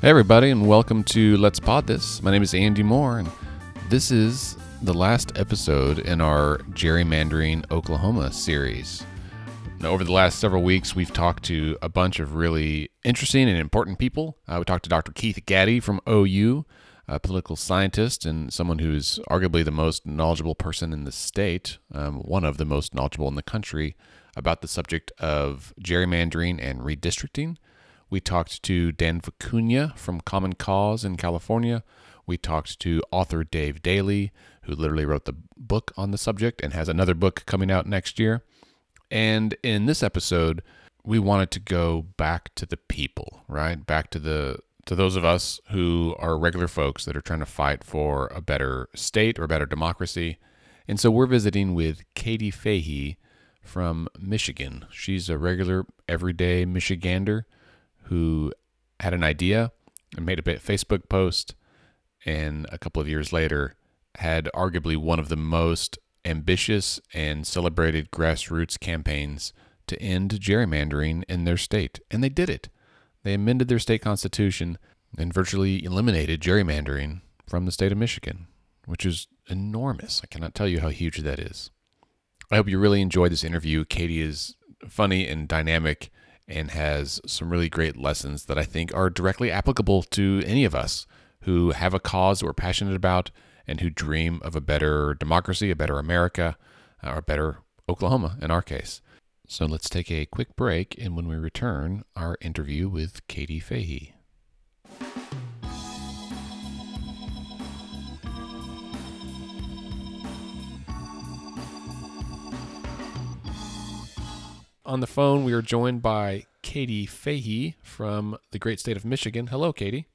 Hey, everybody, and welcome to Let's Pod This. My name is Andy Moore, and this is the last episode in our Gerrymandering Oklahoma series. Now, over the last several weeks, we've talked to a bunch of really interesting and important people. Uh, we talked to Dr. Keith Gaddie from OU, a political scientist and someone who's arguably the most knowledgeable person in the state, um, one of the most knowledgeable in the country, about the subject of gerrymandering and redistricting. We talked to Dan Vicuña from Common Cause in California. We talked to author Dave Daley, who literally wrote the book on the subject and has another book coming out next year. And in this episode, we wanted to go back to the people, right? Back to the to those of us who are regular folks that are trying to fight for a better state or a better democracy. And so we're visiting with Katie Fahey from Michigan. She's a regular everyday Michigander who had an idea and made a Facebook post and a couple of years later had arguably one of the most ambitious and celebrated grassroots campaigns to end gerrymandering in their state. And they did it. They amended their state constitution and virtually eliminated gerrymandering from the state of Michigan, which is enormous. I cannot tell you how huge that is. I hope you really enjoyed this interview. Katie is funny and dynamic and has some really great lessons that I think are directly applicable to any of us who have a cause we're passionate about and who dream of a better democracy, a better America, uh, or a better Oklahoma in our case. So let's take a quick break, and when we return, our interview with Katie Fahey. On the phone, we are joined by Katie Fahey from the great state of Michigan. Hello, Katie.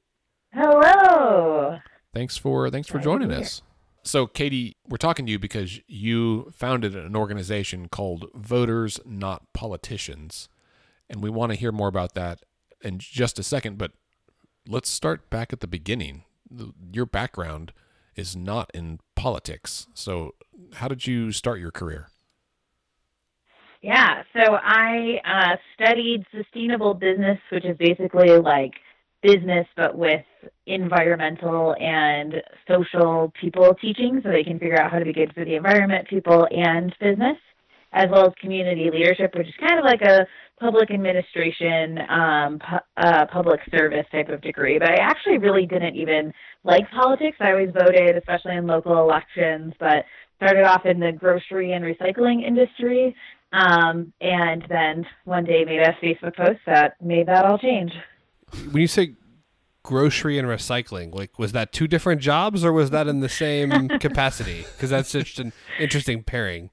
Hello. Thanks for thanks for joining us. So, Katie, we're talking to you because you founded an organization called Voters Not Politicians, and we want to hear more about that in just a second. But let's start back at the beginning. Your background is not in politics, so how did you start your career? Yeah, so I uh, studied sustainable business, which is basically like business but with environmental and social people teaching so they can figure out how to be good for the environment, people, and business, as well as community leadership, which is kind of like a public administration, um, pu- uh, public service type of degree. But I actually really didn't even like politics. I always voted, especially in local elections, but started off in the grocery and recycling industry um, and then one day made a Facebook post that made that all change. When you say grocery and recycling, like was that two different jobs or was that in the same capacity? Because that's such an interesting pairing.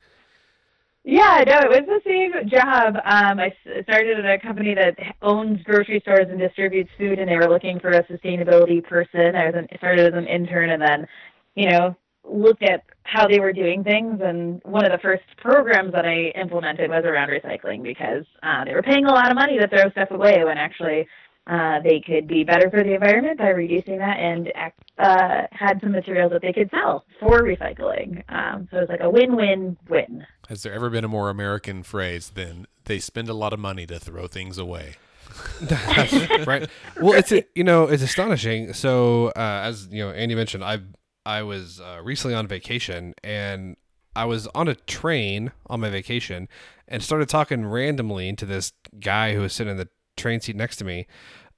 Yeah, no, it was the same job. Um, I started at a company that owns grocery stores and distributes food, and they were looking for a sustainability person. I was an, started as an intern, and then, you know, looked at how they were doing things and one of the first programs that I implemented was around recycling because uh, they were paying a lot of money to throw stuff away when actually uh, they could be better for the environment by reducing that and uh, had some materials that they could sell for recycling. Um, so it was like a win-win-win. Has there ever been a more American phrase than they spend a lot of money to throw things away? right. Well, it's you know it's astonishing. So uh, as you know, Andy mentioned, I've I was uh, recently on vacation and I was on a train on my vacation and started talking randomly to this guy who was sitting in the train seat next to me.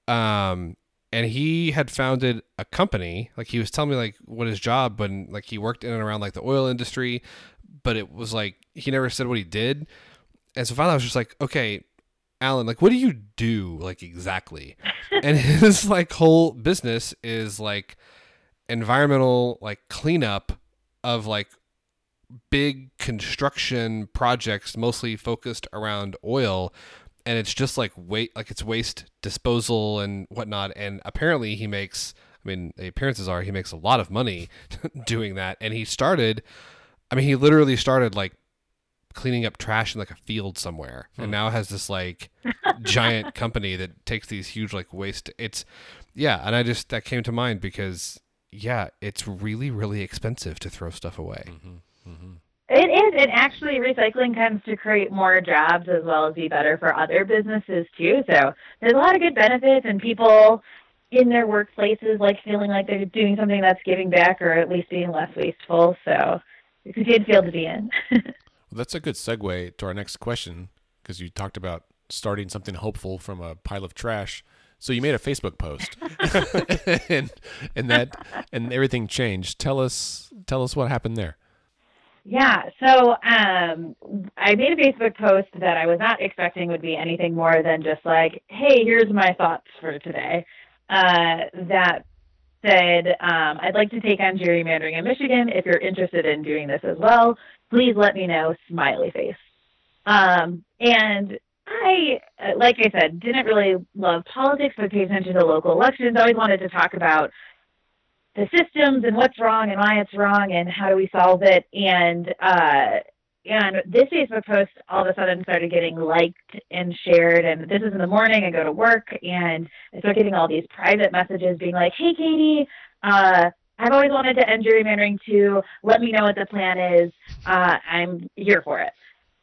Um, and he had founded a company. Like he was telling me like what his job, but like he worked in and around like the oil industry, but it was like he never said what he did. And so finally, I was just like, okay, Alan, like what do you do like exactly? and his like whole business is like environmental like cleanup of like big construction projects mostly focused around oil and it's just like wait like it's waste disposal and whatnot and apparently he makes i mean the appearances are he makes a lot of money doing that and he started i mean he literally started like cleaning up trash in like a field somewhere and hmm. now has this like giant company that takes these huge like waste it's yeah and i just that came to mind because yeah, it's really, really expensive to throw stuff away. Mm-hmm. Mm-hmm. It is. And actually, recycling tends to create more jobs as well as be better for other businesses too. So there's a lot of good benefits, and people, in their workplaces, like feeling like they're doing something that's giving back or at least being less wasteful. So it's a good field to be in. well, that's a good segue to our next question because you talked about starting something hopeful from a pile of trash. So you made a Facebook post, and and that and everything changed. Tell us tell us what happened there. Yeah, so um, I made a Facebook post that I was not expecting would be anything more than just like, "Hey, here's my thoughts for today." Uh, that said, um, "I'd like to take on gerrymandering in Michigan. If you're interested in doing this as well, please let me know." Smiley face. Um, and I, uh, like I said, didn't really love politics, but paid attention to local elections. I always wanted to talk about the systems and what's wrong and why it's wrong and how do we solve it. And uh, and this Facebook post all of a sudden started getting liked and shared. And this is in the morning. I go to work and I start getting all these private messages being like, "Hey, Katie." Uh, I've always wanted to end gerrymandering too. Let me know what the plan is. Uh, I'm here for it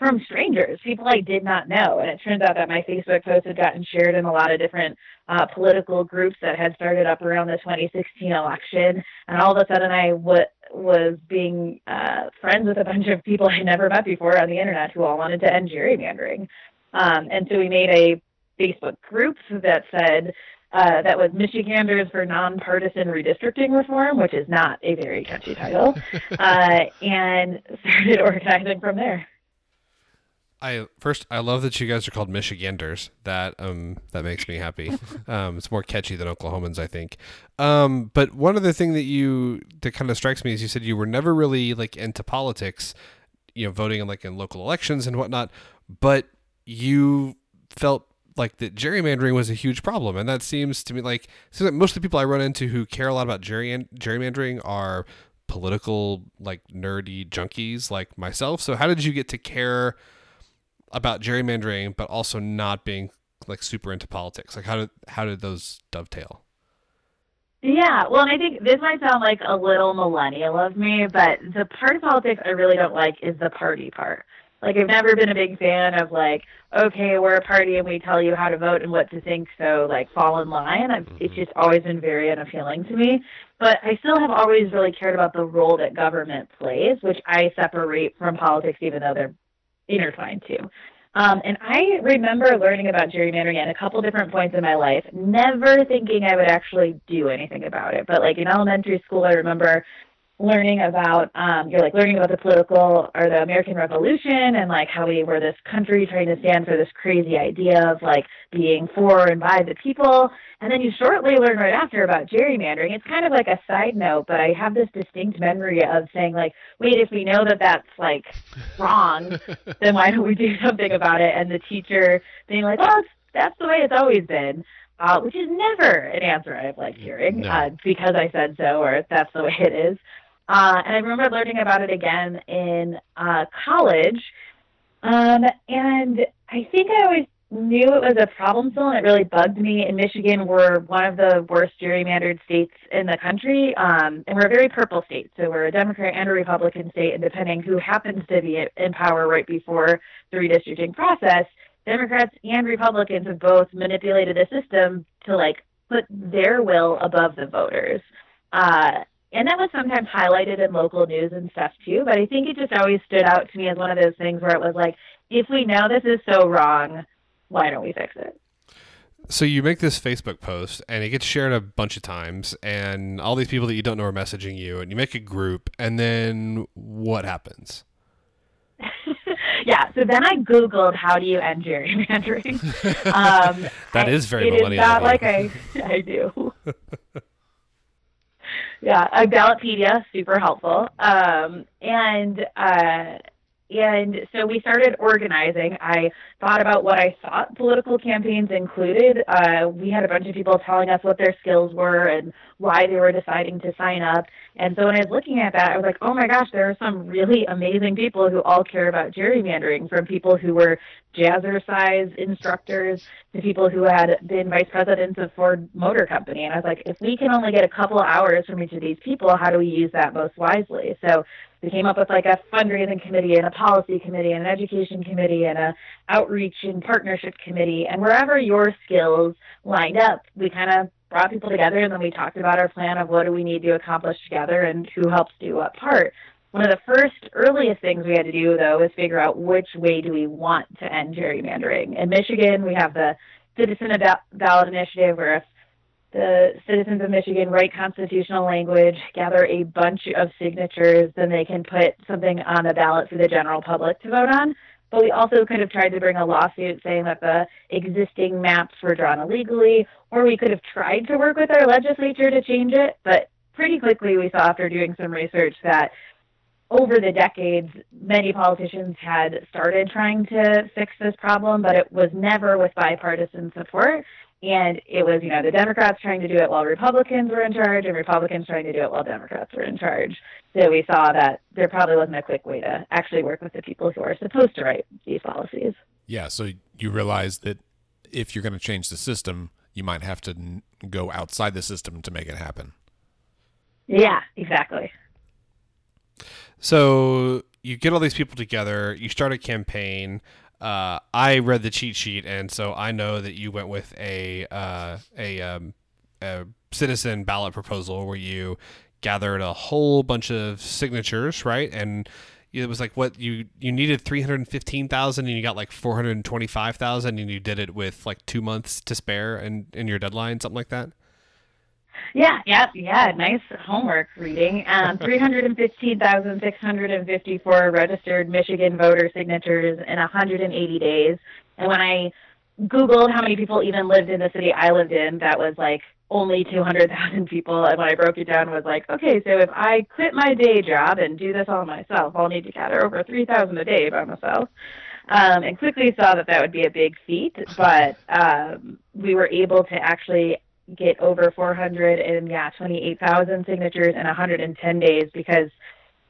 from strangers, people I did not know. And it turns out that my Facebook post had gotten shared in a lot of different uh, political groups that had started up around the 2016 election. And all of a sudden, I w- was being uh, friends with a bunch of people I never met before on the internet who all wanted to end gerrymandering. Um, and so we made a Facebook group that said, uh, that was Michiganders for Nonpartisan Redistricting Reform, which is not a very catchy title, uh, and started organizing from there. I first I love that you guys are called Michiganders. That um that makes me happy. um, it's more catchy than Oklahomans, I think. Um, but one other thing that you that kind of strikes me is you said you were never really like into politics, you know, voting in like in local elections and whatnot, but you felt like that gerrymandering was a huge problem, and that seems to me like seems like most of the people I run into who care a lot about gerry- gerrymandering are political like nerdy junkies like myself. So how did you get to care? About gerrymandering, but also not being like super into politics? Like how did how did those dovetail? Yeah, well, and I think this might sound like a little millennial of me, but the part of politics I really don't like is the party part. Like I've never been a big fan of like, okay, we're a party and we tell you how to vote and what to think, so like fall in line. I've, mm-hmm. It's just always been very unappealing to me. But I still have always really cared about the role that government plays, which I separate from politics, even though they're intertwined too. Um, and I remember learning about gerrymandering at a couple different points in my life, never thinking I would actually do anything about it. But like in elementary school, I remember learning about um, you're like learning about the political or the American Revolution and like how we were this country trying to stand for this crazy idea of like being for and by the people. And then you shortly learn right after about gerrymandering. It's kind of like a side note, but I have this distinct memory of saying like, wait, if we know that that's like wrong, then why don't we do something about it? And the teacher being like, well, that's the way it's always been. Uh, which is never an answer I've liked hearing no. uh, because I said so or if that's the way it is. Uh, and I remember learning about it again in uh, college. Um, and I think I always knew it was a problem still, and it really bugged me. In Michigan, we're one of the worst gerrymandered states in the country, um, and we're a very purple state. So we're a Democrat and a Republican state, and depending who happens to be in power right before the redistricting process, Democrats and Republicans have both manipulated the system to like put their will above the voters. Uh, and that was sometimes highlighted in local news and stuff too. But I think it just always stood out to me as one of those things where it was like, if we know this is so wrong, why don't we fix it? So you make this Facebook post and it gets shared a bunch of times, and all these people that you don't know are messaging you, and you make a group, and then what happens? yeah, so then I Googled how do you end gerrymandering. Um, that is very millennial. It is not like I, I do. Yeah, a Ballotpedia, super helpful. Um, and uh, and so we started organizing. I thought about what I thought political campaigns included. Uh, we had a bunch of people telling us what their skills were and why they were deciding to sign up. And so when I was looking at that, I was like, oh my gosh, there are some really amazing people who all care about gerrymandering, from people who were jazzercise instructors to people who had been vice presidents of Ford Motor Company. And I was like, if we can only get a couple hours from each of these people, how do we use that most wisely? So we came up with like a fundraising committee and a policy committee and an education committee and a outreach and partnership committee and wherever your skills lined up we kind of brought people together and then we talked about our plan of what do we need to accomplish together and who helps do what part. One of the first earliest things we had to do though was figure out which way do we want to end gerrymandering. In Michigan, we have the Citizen Ballot Initiative where if the citizens of Michigan write constitutional language, gather a bunch of signatures, then they can put something on the ballot for the general public to vote on. But we also could have tried to bring a lawsuit saying that the existing maps were drawn illegally, or we could have tried to work with our legislature to change it. But pretty quickly, we saw after doing some research that over the decades, many politicians had started trying to fix this problem, but it was never with bipartisan support. And it was, you know, the Democrats trying to do it while Republicans were in charge, and Republicans trying to do it while Democrats were in charge. So we saw that there probably wasn't a quick way to actually work with the people who are supposed to write these policies. Yeah. So you realize that if you're going to change the system, you might have to go outside the system to make it happen. Yeah, exactly. So you get all these people together, you start a campaign uh, I read the cheat sheet, and so I know that you went with a uh, a, um, a citizen ballot proposal where you gathered a whole bunch of signatures, right? And it was like what you you needed three hundred fifteen thousand, and you got like four hundred twenty five thousand, and you did it with like two months to spare in in your deadline, something like that. Yeah, yeah, yeah. Nice homework reading. Um, 315,654 registered Michigan voter signatures in 180 days. And when I Googled how many people even lived in the city I lived in, that was like only 200,000 people. And when I broke it down, was like, okay, so if I quit my day job and do this all myself, I'll need to gather over 3,000 a day by myself. Um, and quickly saw that that would be a big feat, but um, we were able to actually get over 400 and yeah 28,000 signatures in 110 days because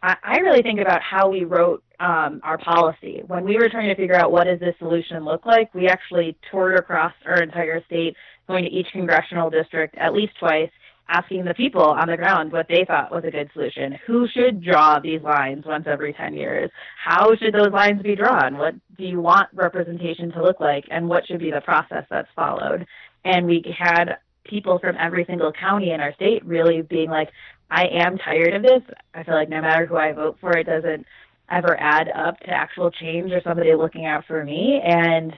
I, really think about how we wrote um, our policy when we were trying to figure out what does this solution look like. We actually toured across our entire state, going to each congressional district at least twice, asking the people on the ground what they thought was a good solution. Who should draw these lines once every 10 years? How should those lines be drawn? What do you want representation to look like? And what should be the process that's followed? And we had people from every single county in our state really being like, I am tired of this. I feel like no matter who I vote for, it doesn't ever add up to actual change or somebody looking out for me. And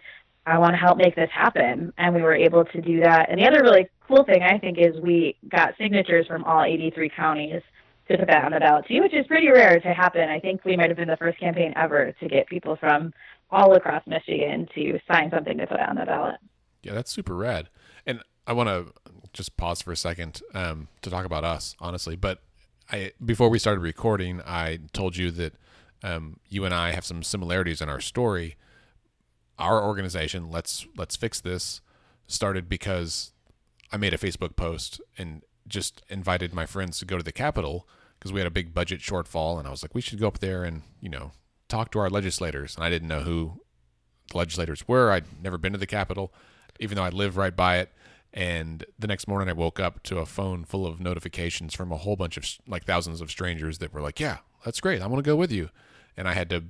I want to help make this happen. And we were able to do that. And the other really cool thing I think is we got signatures from all 83 counties to put that on the ballot too, which is pretty rare to happen. I think we might have been the first campaign ever to get people from all across Michigan to sign something to put on the ballot. Yeah, that's super rad. I want to just pause for a second um, to talk about us, honestly. But I before we started recording, I told you that um, you and I have some similarities in our story. Our organization, let's let's fix this, started because I made a Facebook post and just invited my friends to go to the Capitol because we had a big budget shortfall, and I was like, we should go up there and you know talk to our legislators. And I didn't know who the legislators were. I'd never been to the Capitol, even though I live right by it. And the next morning, I woke up to a phone full of notifications from a whole bunch of like thousands of strangers that were like, "Yeah, that's great. I want to go with you." And I had to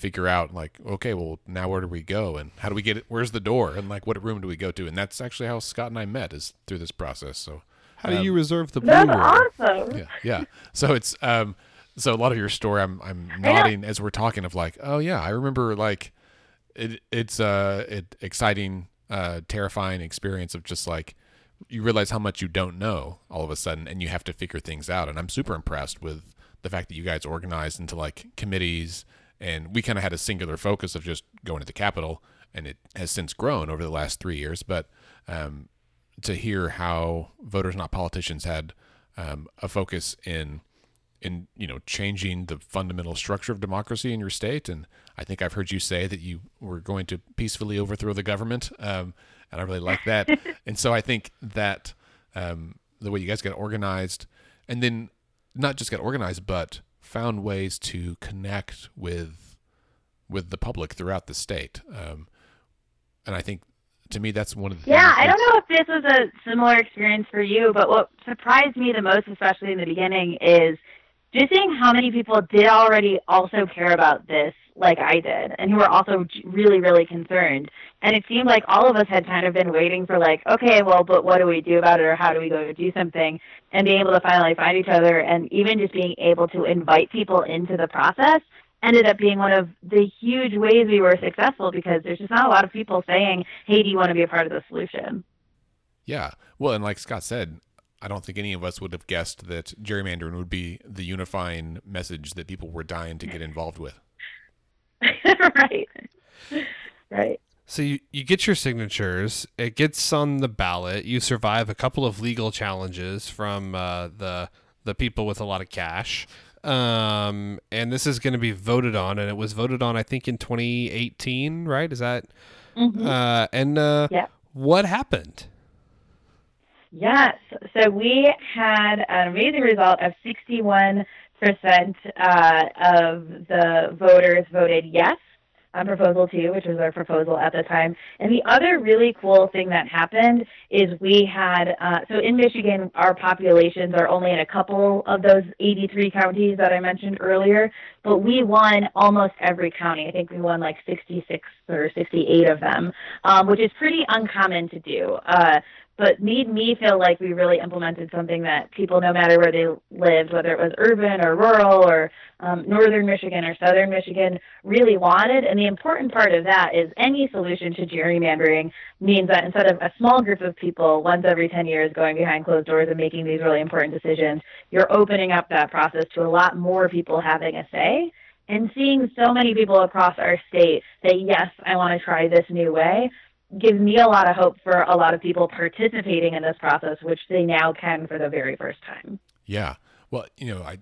figure out like, okay, well, now where do we go, and how do we get it? Where's the door, and like, what room do we go to? And that's actually how Scott and I met is through this process. So, how do um, you reserve the blue That's room? awesome. Yeah, yeah. So it's um, so a lot of your story, I'm I'm nodding as we're talking of like, oh yeah, I remember like, it it's uh, it exciting uh, terrifying experience of just like you realize how much you don't know all of a sudden and you have to figure things out. And i'm super impressed with the fact that you guys organized into like committees and we kind of had a singular focus of just going to the capitol and it has since grown over the last three years. But um, to hear how voters not politicians had um, a focus in in you know changing the fundamental structure of democracy in your state. And I think I've heard you say that you were going to peacefully overthrow the government, um, and I really like that. and so I think that um, the way you guys got organized, and then not just got organized, but found ways to connect with with the public throughout the state. Um, and I think to me that's one of the yeah i don't know if this was a similar experience for you but what surprised me the most especially in the beginning is just seeing how many people did already also care about this like I did and who were also really, really concerned. And it seemed like all of us had kind of been waiting for like, okay, well, but what do we do about it or how do we go do something and being able to finally find each other and even just being able to invite people into the process ended up being one of the huge ways we were successful because there's just not a lot of people saying, hey, do you want to be a part of the solution? Yeah. Well, and like Scott said, I don't think any of us would have guessed that gerrymandering would be the unifying message that people were dying to get involved with. right. Right. So you, you get your signatures. It gets on the ballot. You survive a couple of legal challenges from uh, the the people with a lot of cash, um, and this is going to be voted on. And it was voted on, I think, in 2018. Right? Is that? Mm-hmm. Uh, and uh, yeah. what happened? Yes. So we had an amazing result of 61% uh, of the voters voted yes on proposal two, which was our proposal at the time. And the other really cool thing that happened is we had, uh, so in Michigan, our populations are only in a couple of those 83 counties that I mentioned earlier, but we won almost every county. I think we won like 66 or 68 of them, um, which is pretty uncommon to do. Uh, but made me feel like we really implemented something that people, no matter where they lived, whether it was urban or rural or um, northern Michigan or southern Michigan, really wanted. And the important part of that is any solution to gerrymandering means that instead of a small group of people once every 10 years going behind closed doors and making these really important decisions, you're opening up that process to a lot more people having a say. And seeing so many people across our state say, yes, I want to try this new way, gives me a lot of hope for a lot of people participating in this process, which they now can for the very first time. Yeah. Well, you know, I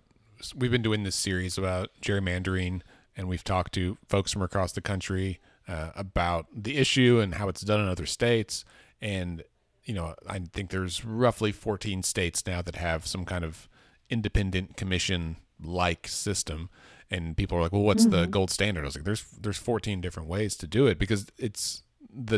we've been doing this series about gerrymandering, and we've talked to folks from across the country uh, about the issue and how it's done in other states. And you know, I think there's roughly 14 states now that have some kind of independent commission like system and people are like well what's mm-hmm. the gold standard i was like there's there's 14 different ways to do it because it's the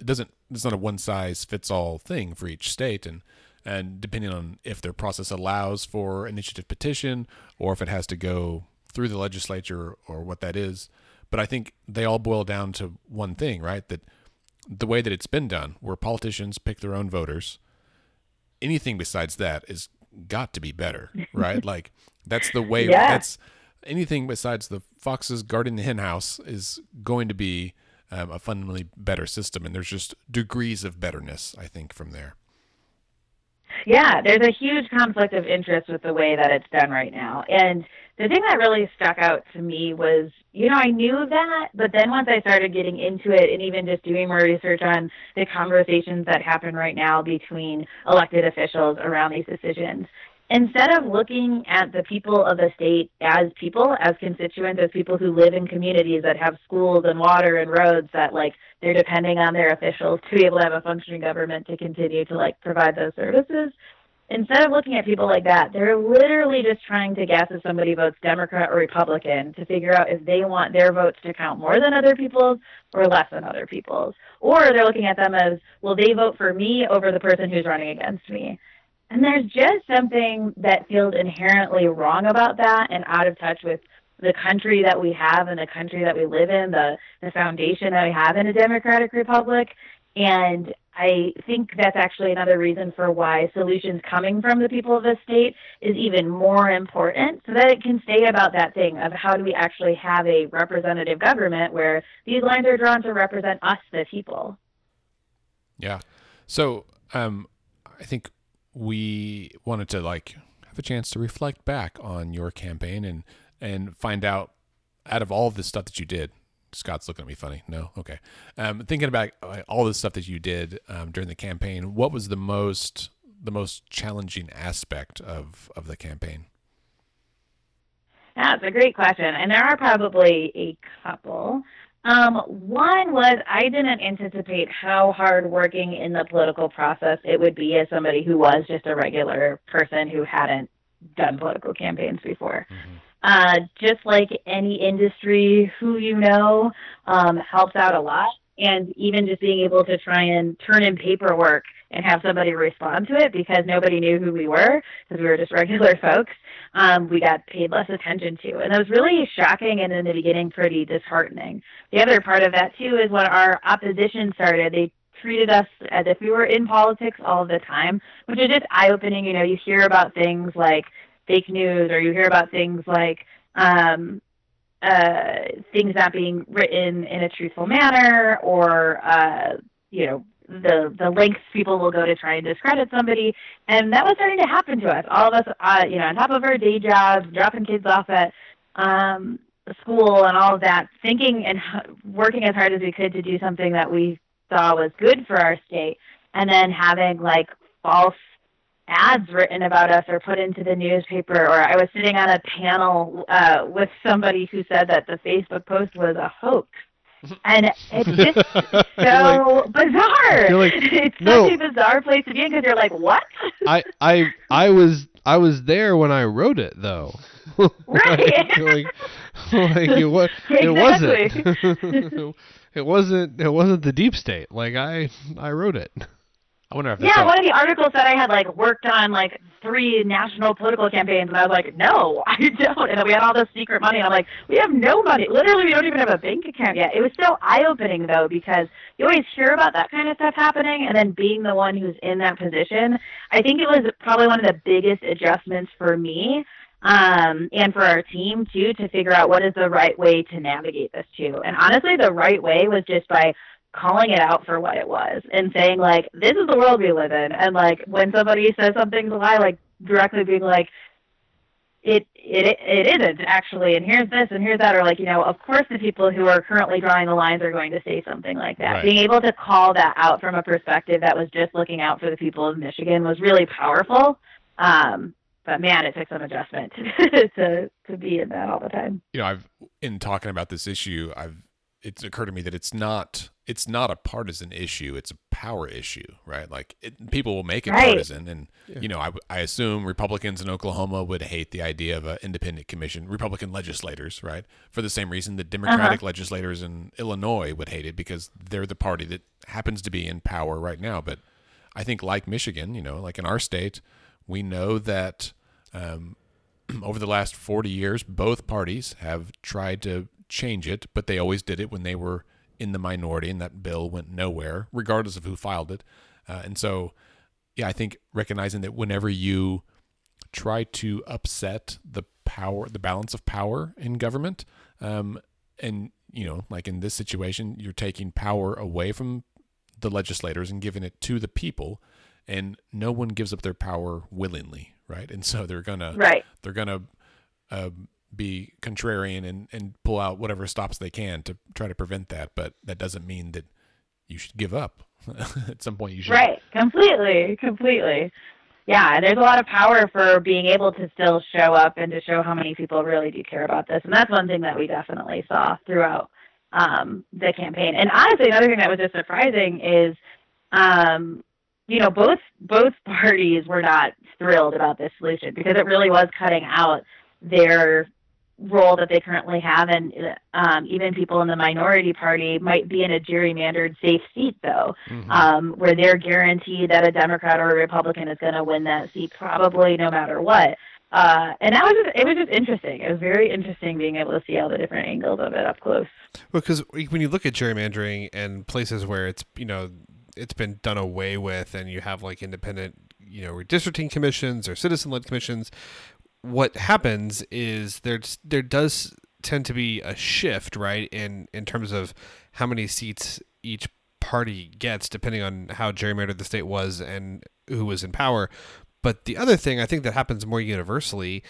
it doesn't it's not a one size fits all thing for each state and and depending on if their process allows for initiative petition or if it has to go through the legislature or what that is but i think they all boil down to one thing right that the way that it's been done where politicians pick their own voters anything besides that is got to be better right like that's the way yeah. that's anything besides the foxes guarding the hen house is going to be um, a fundamentally better system. And there's just degrees of betterness, I think, from there. Yeah, there's a huge conflict of interest with the way that it's done right now. And the thing that really stuck out to me was, you know, I knew that, but then once I started getting into it and even just doing more research on the conversations that happen right now between elected officials around these decisions, instead of looking at the people of the state as people, as constituents, as people who live in communities that have schools and water and roads that like they're depending on their officials to be able to have a functioning government to continue to like provide those services. Instead of looking at people like that, they're literally just trying to guess if somebody votes Democrat or Republican to figure out if they want their votes to count more than other people's or less than other people's. Or they're looking at them as, will they vote for me over the person who's running against me? And there's just something that feels inherently wrong about that and out of touch with the country that we have and the country that we live in, the, the foundation that we have in a democratic republic. And I think that's actually another reason for why solutions coming from the people of the state is even more important so that it can stay about that thing of how do we actually have a representative government where these lines are drawn to represent us, the people. Yeah. So um, I think we wanted to like have a chance to reflect back on your campaign and and find out out of all the stuff that you did. Scott's looking at me funny. No, okay. Um, thinking about all the stuff that you did um, during the campaign, what was the most the most challenging aspect of of the campaign? That's a great question, and there are probably a couple. Um, one was I didn't anticipate how hard working in the political process it would be as somebody who was just a regular person who hadn't done political campaigns before. Mm-hmm. Uh, just like any industry, who you know um, helps out a lot. and even just being able to try and turn in paperwork and have somebody respond to it because nobody knew who we were because we were just regular folks. Um, we got paid less attention to, and that was really shocking and in the beginning pretty disheartening. The other part of that too is when our opposition started, they treated us as if we were in politics all the time, which is just eye opening. You know, you hear about things like fake news, or you hear about things like um, uh, things not being written in a truthful manner, or uh, you know, the the lengths people will go to try and discredit somebody, and that was starting to happen to us. All of us, uh, you know, on top of our day jobs, dropping kids off at um, school and all of that, thinking and working as hard as we could to do something that we saw was good for our state, and then having like false ads written about us or put into the newspaper or I was sitting on a panel uh, with somebody who said that the Facebook post was a hoax. And it's just so like, bizarre. Like, it's no, such a bizarre place to be because you're like, what? I, I, I was, I was there when I wrote it though. Right. like, like, it, was, exactly. it wasn't. it wasn't. It wasn't the deep state. Like I, I wrote it. I wonder if yeah, one of the articles said I had like worked on like three national political campaigns, and I was like, no, I don't. And then we had all this secret money, and I'm like, we have no money. Literally, we don't even have a bank account yet. It was so eye opening though because you always hear about that kind of stuff happening, and then being the one who's in that position, I think it was probably one of the biggest adjustments for me um, and for our team too to figure out what is the right way to navigate this too. And honestly, the right way was just by calling it out for what it was and saying like this is the world we live in and like when somebody says something's a lie like directly being like it it it isn't actually and here's this and here's that or like you know of course the people who are currently drawing the lines are going to say something like that right. being able to call that out from a perspective that was just looking out for the people of michigan was really powerful um but man, it took some adjustment to to be in that all the time. You know, I've in talking about this issue, I've it's occurred to me that it's not it's not a partisan issue it's a power issue right like it, people will make it right. partisan and yeah. you know I, I assume republicans in oklahoma would hate the idea of an independent commission republican legislators right for the same reason that democratic uh-huh. legislators in illinois would hate it because they're the party that happens to be in power right now but i think like michigan you know like in our state we know that um, over the last 40 years both parties have tried to change it, but they always did it when they were in the minority, and that bill went nowhere, regardless of who filed it. Uh, and so, yeah, I think recognizing that whenever you try to upset the power, the balance of power in government, um, and you know, like in this situation, you're taking power away from the legislators and giving it to the people, and no one gives up their power willingly, right? And so they're gonna, right? They're gonna uh, be contrarian and, and pull out whatever stops they can to try to prevent that. But that doesn't mean that you should give up. At some point, you should. Right. Completely. Completely. Yeah. There's a lot of power for being able to still show up and to show how many people really do care about this. And that's one thing that we definitely saw throughout um, the campaign. And honestly, another thing that was just surprising is, um, you know, both both parties were not thrilled about this solution because it really was cutting out their role that they currently have, and um, even people in the minority party might be in a gerrymandered safe seat, though, mm-hmm. um, where they're guaranteed that a Democrat or a Republican is going to win that seat, probably no matter what. Uh, and that was just, it was just interesting. It was very interesting being able to see all the different angles of it up close. Well, Because when you look at gerrymandering and places where it's you know it's been done away with, and you have like independent you know redistricting commissions or citizen-led commissions what happens is there's there does tend to be a shift, right, in in terms of how many seats each party gets, depending on how gerrymandered the state was and who was in power. But the other thing I think that happens more universally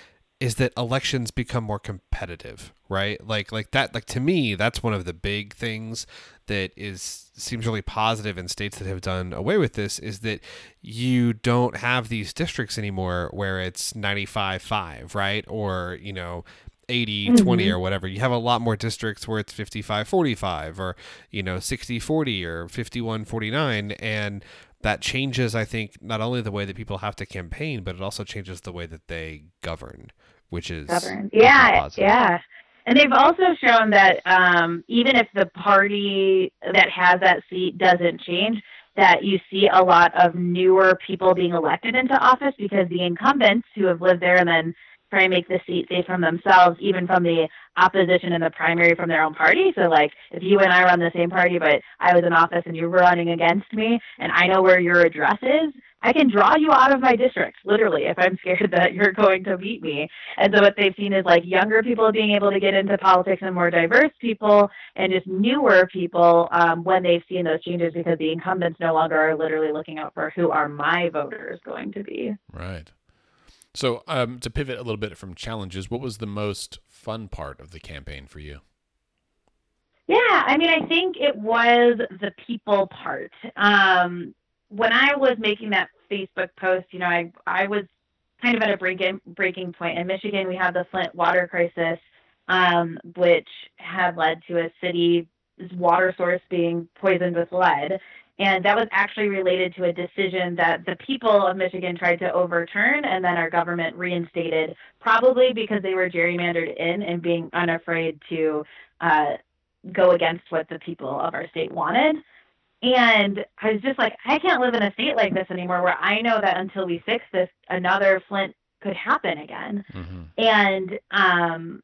is that elections become more competitive, right? Like like that like to me that's one of the big things that is seems really positive in states that have done away with this is that you don't have these districts anymore where it's 95-5, right? Or, you know, 80 mm-hmm. 20 or whatever. You have a lot more districts where it's 55 45 or, you know, 60 40 or 51 49 and that changes I think not only the way that people have to campaign, but it also changes the way that they govern which is govern. Yeah, yeah. And they've also shown that um, even if the party that has that seat doesn't change, that you see a lot of newer people being elected into office because the incumbents who have lived there and then try and make the seat safe from themselves, even from the opposition in the primary from their own party. So like if you and I run the same party but I was in office and you were running against me and I know where your address is, I can draw you out of my district, literally, if I'm scared that you're going to beat me. And so what they've seen is like younger people being able to get into politics and more diverse people and just newer people um, when they've seen those changes because the incumbents no longer are literally looking out for who are my voters going to be. Right. So um, to pivot a little bit from challenges, what was the most fun part of the campaign for you? Yeah, I mean, I think it was the people part. Um, when I was making that Facebook post, you know, I I was kind of at a breaking breaking point. In Michigan, we have the Flint water crisis, um, which had led to a city's water source being poisoned with lead. And that was actually related to a decision that the people of Michigan tried to overturn and then our government reinstated, probably because they were gerrymandered in and being unafraid to uh, go against what the people of our state wanted. And I was just like, I can't live in a state like this anymore where I know that until we fix this, another Flint could happen again. Mm-hmm. And um,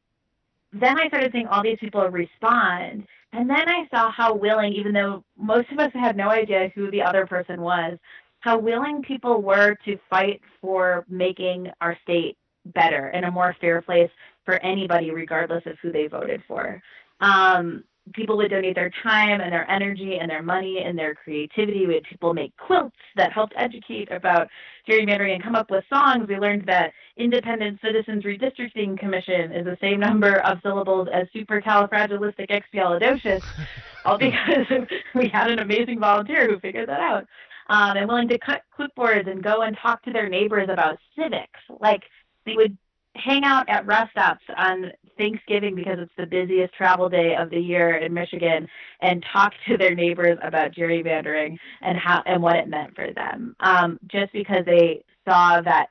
then I started seeing all these people respond. And then I saw how willing, even though most of us had no idea who the other person was, how willing people were to fight for making our state better and a more fair place for anybody, regardless of who they voted for. Um, people would donate their time and their energy and their money and their creativity. We had people make quilts that helped educate about gerrymandering and come up with songs. We learned that Independent Citizens Redistricting Commission is the same number of syllables as supercalifragilisticexpialidocious, all because we had an amazing volunteer who figured that out. Um, and willing to cut clipboards and go and talk to their neighbors about civics. Like they would hang out at rest stops on Thanksgiving because it's the busiest travel day of the year in Michigan and talk to their neighbors about gerrymandering and how and what it meant for them. Um, just because they saw that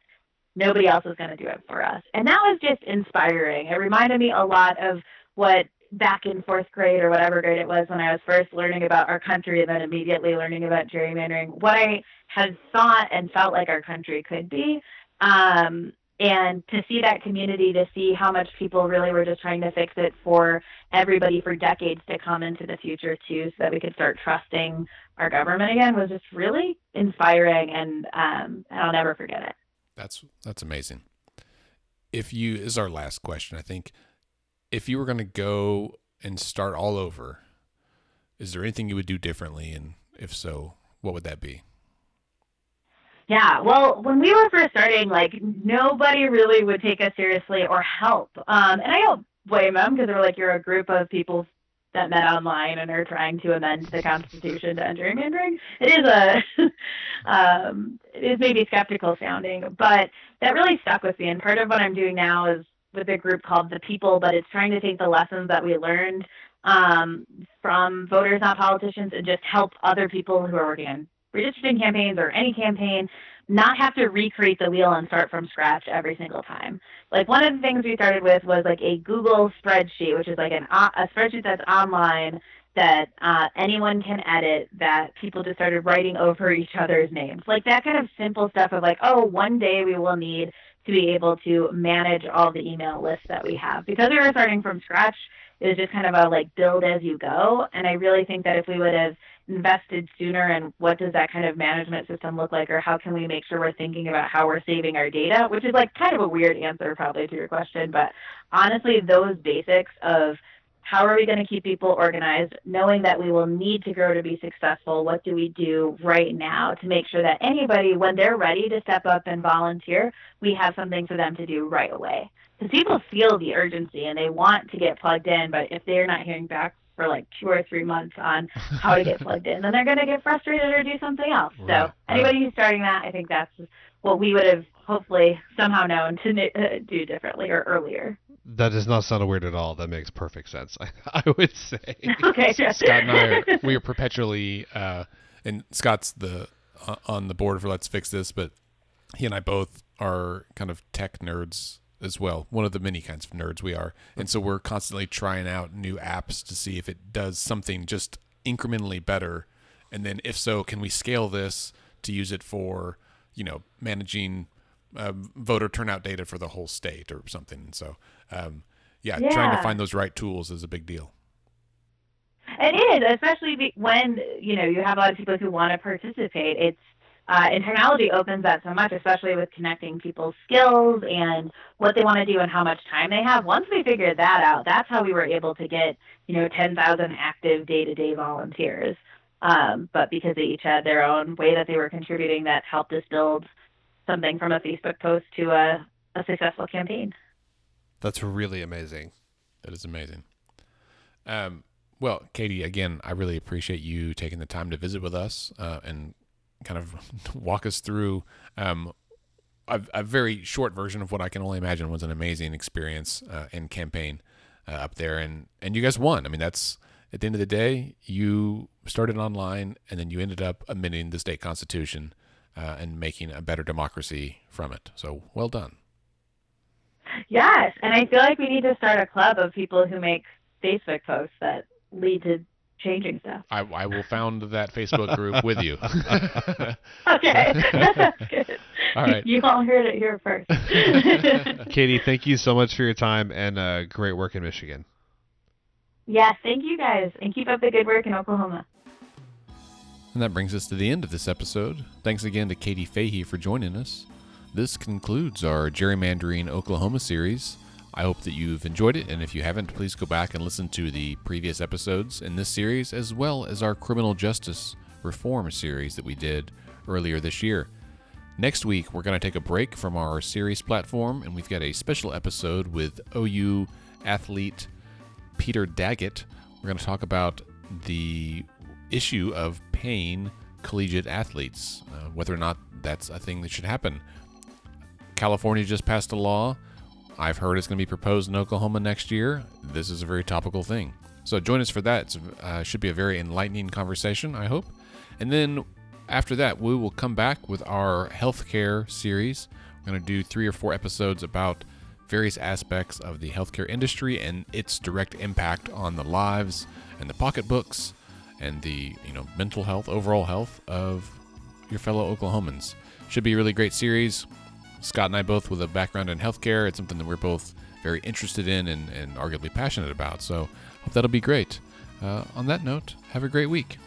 nobody else was going to do it for us. And that was just inspiring. It reminded me a lot of what back in fourth grade or whatever grade it was when I was first learning about our country and then immediately learning about gerrymandering, what I had thought and felt like our country could be. Um, and to see that community to see how much people really were just trying to fix it for everybody for decades to come into the future too so that we could start trusting our government again was just really inspiring and um, i'll never forget it. That's that's amazing. If you is our last question i think. If you were going to go and start all over is there anything you would do differently? And if so what would that be yeah, well, when we were first starting, like nobody really would take us seriously or help. Um, and I don't blame them because they're like, you're a group of people that met online and are trying to amend the Constitution to end gerrymandering. It is a, um, it is maybe skeptical sounding, but that really stuck with me. And part of what I'm doing now is with a group called The People, but it's trying to take the lessons that we learned um, from voters, not politicians, and just help other people who are working on redistricting campaigns or any campaign not have to recreate the wheel and start from scratch every single time. Like one of the things we started with was like a Google spreadsheet, which is like an a spreadsheet that's online that uh, anyone can edit. That people just started writing over each other's names, like that kind of simple stuff of like, oh, one day we will need to be able to manage all the email lists that we have because we were starting from scratch. It was just kind of a like build as you go, and I really think that if we would have invested sooner and what does that kind of management system look like or how can we make sure we're thinking about how we're saving our data which is like kind of a weird answer probably to your question but honestly those basics of how are we going to keep people organized knowing that we will need to grow to be successful what do we do right now to make sure that anybody when they're ready to step up and volunteer we have something for them to do right away because people feel the urgency and they want to get plugged in but if they're not hearing back for like two or three months on how to get plugged in, then they're going to get frustrated or do something else. Right, so anybody who's starting that, I think that's what we would have hopefully somehow known to uh, do differently or earlier. That does not sound weird at all. That makes perfect sense. I, I would say. okay. Scott and I are we are perpetually, uh, and Scott's the uh, on the board for Let's Fix This, but he and I both are kind of tech nerds as well. One of the many kinds of nerds we are, and so we're constantly trying out new apps to see if it does something just incrementally better, and then if so, can we scale this to use it for you know managing uh, voter turnout data for the whole state or something. So, um, yeah, Yeah. trying to find those right tools is a big deal. It is, especially when you know you have a lot of people who want to participate. It's uh, and technology opens that so much, especially with connecting people's skills and what they want to do and how much time they have. Once we figured that out, that's how we were able to get you know 10,000 active day-to-day volunteers. Um, but because they each had their own way that they were contributing, that helped us build something from a Facebook post to a, a successful campaign. That's really amazing. That is amazing. Um, well, Katie, again, I really appreciate you taking the time to visit with us uh, and kind of walk us through um, a, a very short version of what I can only imagine was an amazing experience uh, and campaign uh, up there. And, and you guys won. I mean, that's at the end of the day, you started online and then you ended up amending the state constitution uh, and making a better democracy from it. So well done. Yes, and I feel like we need to start a club of people who make Facebook posts that lead to changing stuff. I, I will found that Facebook group with you. Okay, that's good. All right. You all heard it here first. Katie, thank you so much for your time and uh, great work in Michigan. yes, thank you guys, and keep up the good work in Oklahoma. And that brings us to the end of this episode. Thanks again to Katie Fahey for joining us. This concludes our Gerrymandering Oklahoma series. I hope that you've enjoyed it, and if you haven't, please go back and listen to the previous episodes in this series, as well as our criminal justice reform series that we did earlier this year. Next week, we're going to take a break from our series platform, and we've got a special episode with OU athlete Peter Daggett. We're going to talk about the issue of paying collegiate athletes, uh, whether or not that's a thing that should happen. California just passed a law. I've heard it's going to be proposed in Oklahoma next year. This is a very topical thing. So join us for that. It uh, should be a very enlightening conversation, I hope. And then after that, we will come back with our healthcare series. We're going to do three or four episodes about various aspects of the healthcare industry and its direct impact on the lives and the pocketbooks and the you know mental health, overall health of your fellow Oklahomans. Should be a really great series. Scott and I both with a background in healthcare. It's something that we're both very interested in and, and arguably passionate about. So hope that'll be great. Uh, on that note, have a great week.